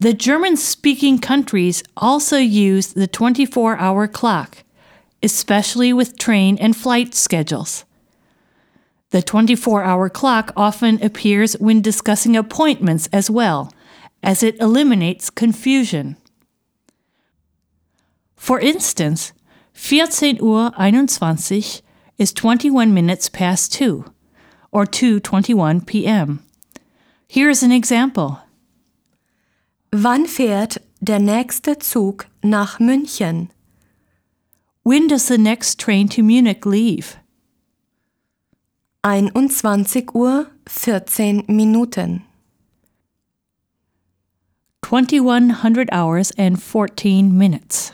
The German speaking countries also use the 24 hour clock, especially with train and flight schedules. The 24 hour clock often appears when discussing appointments as well, as it eliminates confusion. For instance, 14 Uhr 21 is 21 minutes past 2, or 2:21 p.m. Here is an example. Wann fährt der nächste Zug nach München? When does the next train to Munich leave? 21 Uhr 14 Minuten. 2100 hours and 14 minutes.